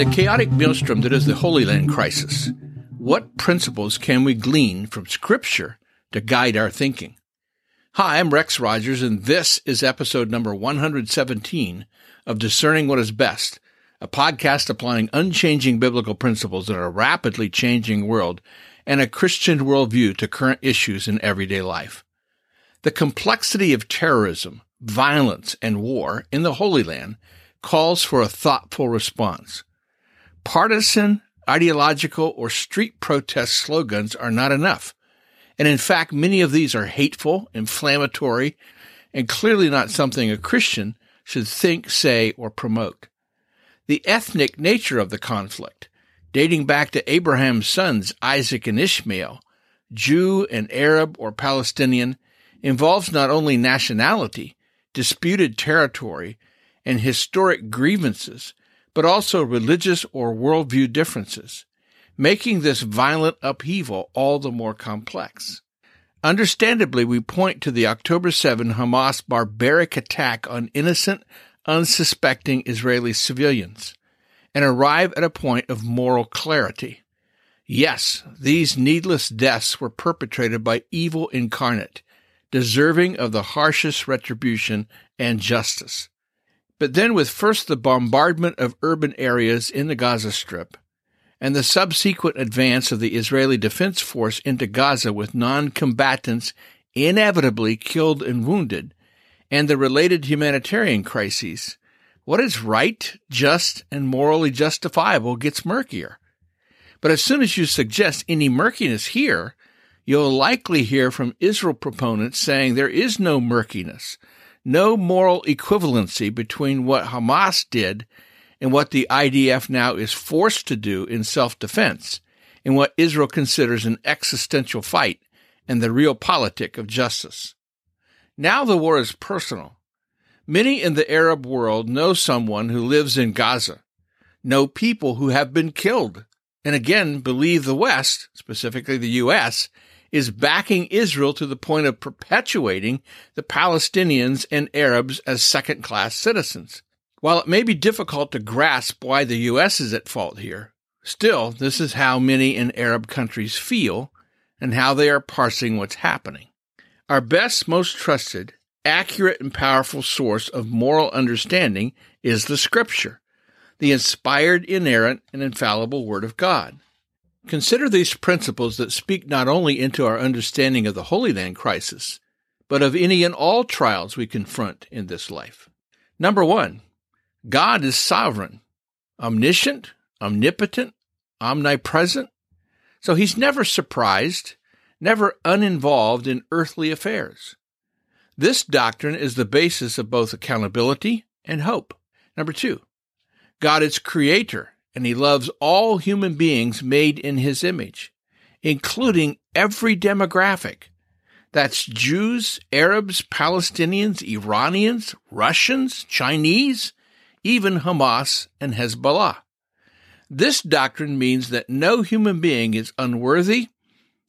the chaotic maelstrom that is the Holy Land crisis, what principles can we glean from Scripture to guide our thinking? Hi, I'm Rex Rogers, and this is episode number 117 of Discerning What is Best, a podcast applying unchanging biblical principles in a rapidly changing world and a Christian worldview to current issues in everyday life. The complexity of terrorism, violence, and war in the Holy Land calls for a thoughtful response. Partisan, ideological, or street protest slogans are not enough. And in fact, many of these are hateful, inflammatory, and clearly not something a Christian should think, say, or promote. The ethnic nature of the conflict, dating back to Abraham's sons, Isaac and Ishmael, Jew and Arab or Palestinian, involves not only nationality, disputed territory, and historic grievances, but also religious or worldview differences, making this violent upheaval all the more complex. Understandably, we point to the October 7 Hamas barbaric attack on innocent, unsuspecting Israeli civilians and arrive at a point of moral clarity. Yes, these needless deaths were perpetrated by evil incarnate, deserving of the harshest retribution and justice. But then, with first the bombardment of urban areas in the Gaza Strip, and the subsequent advance of the Israeli Defense Force into Gaza with non combatants inevitably killed and wounded, and the related humanitarian crises, what is right, just, and morally justifiable gets murkier. But as soon as you suggest any murkiness here, you'll likely hear from Israel proponents saying there is no murkiness no moral equivalency between what Hamas did and what the IDF now is forced to do in self defense, and what Israel considers an existential fight and the realpolitik of justice. Now the war is personal. Many in the Arab world know someone who lives in Gaza, know people who have been killed, and again believe the West, specifically the U.S., is backing Israel to the point of perpetuating the Palestinians and Arabs as second class citizens. While it may be difficult to grasp why the U.S. is at fault here, still, this is how many in Arab countries feel and how they are parsing what's happening. Our best, most trusted, accurate, and powerful source of moral understanding is the Scripture, the inspired, inerrant, and infallible Word of God. Consider these principles that speak not only into our understanding of the Holy Land crisis, but of any and all trials we confront in this life. Number one, God is sovereign, omniscient, omnipotent, omnipresent. So he's never surprised, never uninvolved in earthly affairs. This doctrine is the basis of both accountability and hope. Number two, God is creator and he loves all human beings made in his image, including every demographic. That's Jews, Arabs, Palestinians, Iranians, Russians, Chinese, even Hamas and Hezbollah. This doctrine means that no human being is unworthy,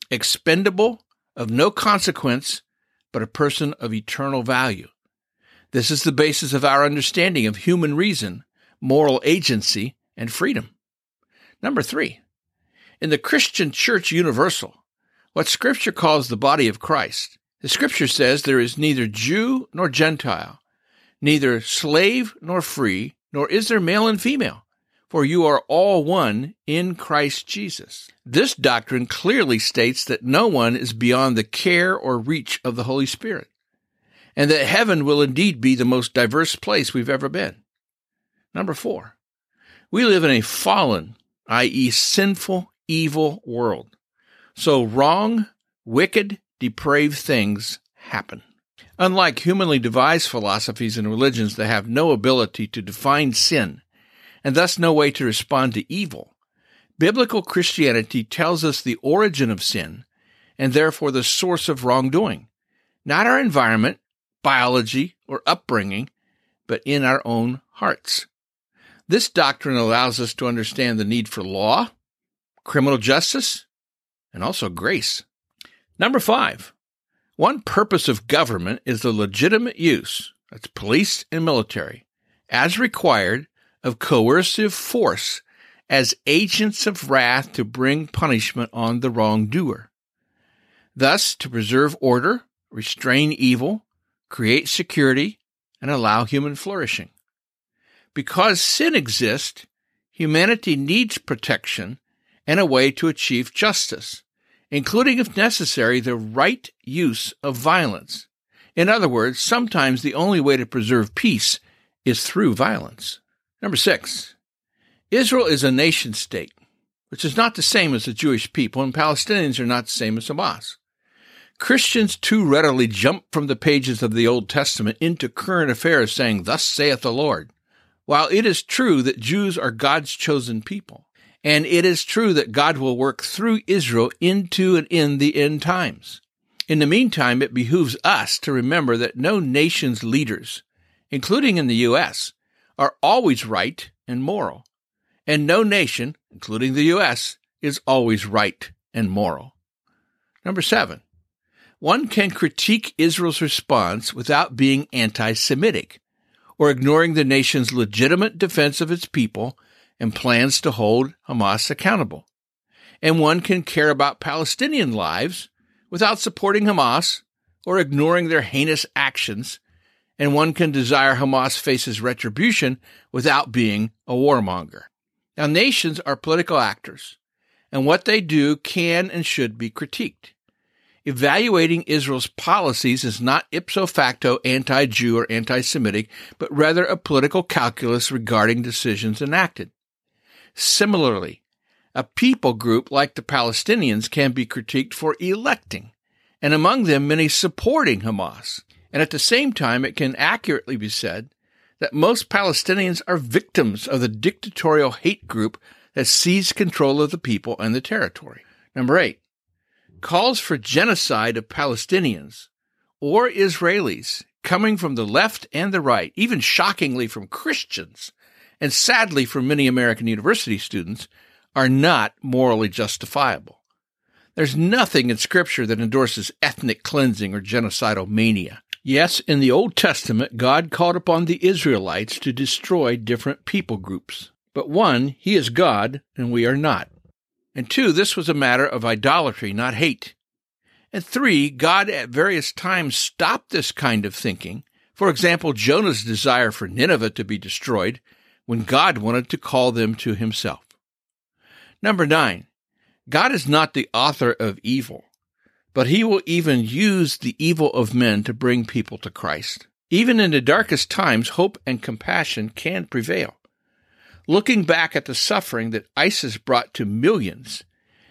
expendable, of no consequence, but a person of eternal value. This is the basis of our understanding of human reason, moral agency, and freedom. Number three, in the Christian Church Universal, what Scripture calls the body of Christ, the Scripture says there is neither Jew nor Gentile, neither slave nor free, nor is there male and female, for you are all one in Christ Jesus. This doctrine clearly states that no one is beyond the care or reach of the Holy Spirit, and that heaven will indeed be the most diverse place we've ever been. Number four, we live in a fallen, i.e., sinful, evil world. So wrong, wicked, depraved things happen. Unlike humanly devised philosophies and religions that have no ability to define sin and thus no way to respond to evil, biblical Christianity tells us the origin of sin and therefore the source of wrongdoing, not our environment, biology, or upbringing, but in our own hearts. This doctrine allows us to understand the need for law, criminal justice, and also grace. Number five, one purpose of government is the legitimate use, that's police and military, as required, of coercive force as agents of wrath to bring punishment on the wrongdoer. Thus, to preserve order, restrain evil, create security, and allow human flourishing. Because sin exists, humanity needs protection and a way to achieve justice, including, if necessary, the right use of violence. In other words, sometimes the only way to preserve peace is through violence. Number six, Israel is a nation state, which is not the same as the Jewish people, and Palestinians are not the same as Hamas. Christians too readily jump from the pages of the Old Testament into current affairs saying, Thus saith the Lord. While it is true that Jews are God's chosen people, and it is true that God will work through Israel into and in the end times. In the meantime, it behooves us to remember that no nation's leaders, including in the U.S., are always right and moral, and no nation, including the U.S., is always right and moral. Number seven, one can critique Israel's response without being anti Semitic or ignoring the nation's legitimate defense of its people and plans to hold Hamas accountable. And one can care about Palestinian lives without supporting Hamas or ignoring their heinous actions, and one can desire Hamas faces retribution without being a warmonger. Now, nations are political actors, and what they do can and should be critiqued. Evaluating Israel's policies is not ipso facto anti Jew or anti Semitic, but rather a political calculus regarding decisions enacted. Similarly, a people group like the Palestinians can be critiqued for electing, and among them many supporting Hamas. And at the same time, it can accurately be said that most Palestinians are victims of the dictatorial hate group that seized control of the people and the territory. Number eight, calls for genocide of Palestinians or Israelis coming from the left and the right, even shockingly from Christians, and sadly from many American university students, are not morally justifiable. There's nothing in Scripture that endorses ethnic cleansing or genocidal mania. Yes, in the Old Testament, God called upon the Israelites to destroy different people groups. But one, He is God, and we are not. And two, this was a matter of idolatry, not hate. And three, God at various times stopped this kind of thinking. For example, Jonah's desire for Nineveh to be destroyed when God wanted to call them to himself. Number nine, God is not the author of evil, but he will even use the evil of men to bring people to Christ. Even in the darkest times, hope and compassion can prevail looking back at the suffering that ISIS brought to millions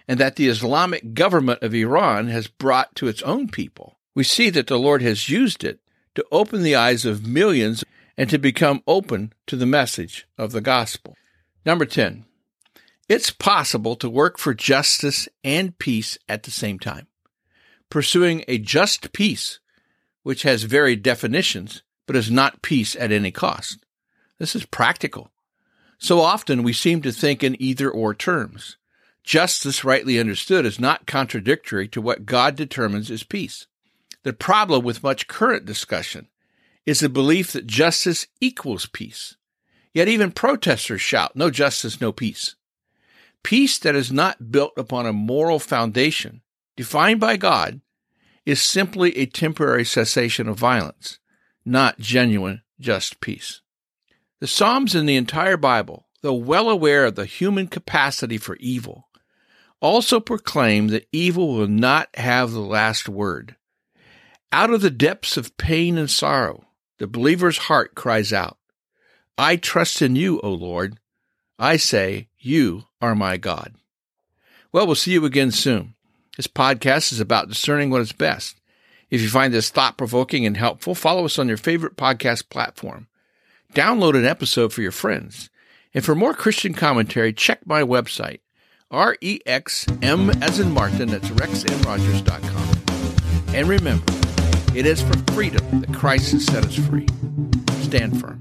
and that the Islamic government of Iran has brought to its own people, we see that the Lord has used it to open the eyes of millions and to become open to the message of the gospel. Number 10. It's possible to work for justice and peace at the same time. Pursuing a just peace, which has varied definitions, but is not peace at any cost. This is practical. So often we seem to think in either or terms. Justice, rightly understood, is not contradictory to what God determines is peace. The problem with much current discussion is the belief that justice equals peace. Yet even protesters shout, no justice, no peace. Peace that is not built upon a moral foundation, defined by God, is simply a temporary cessation of violence, not genuine just peace. The Psalms in the entire Bible, though well aware of the human capacity for evil, also proclaim that evil will not have the last word. Out of the depths of pain and sorrow, the believer's heart cries out, I trust in you, O Lord. I say, You are my God. Well, we'll see you again soon. This podcast is about discerning what is best. If you find this thought provoking and helpful, follow us on your favorite podcast platform. Download an episode for your friends. And for more Christian commentary, check my website, R-E-X-M as in Martin, that's rexmrogers.com. And remember, it is for freedom that Christ has set us free. Stand firm.